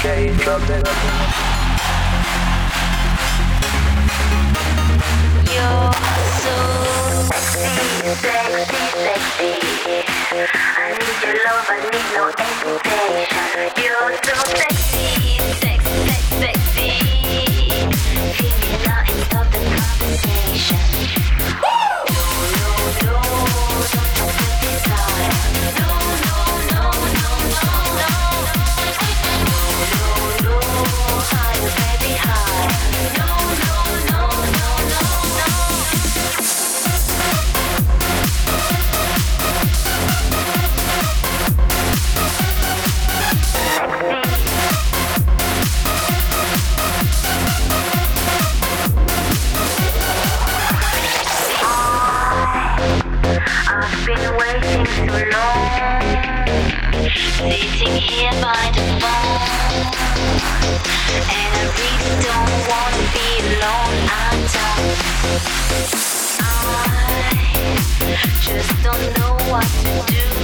You're so sexy, sexy, sexy. I need your love, I need no expectation. You're so sexy, sexy, sexy. Give me now and stop the conversation. alone, sitting here by the phone. And I really don't wanna be alone. I. I just don't know what to do.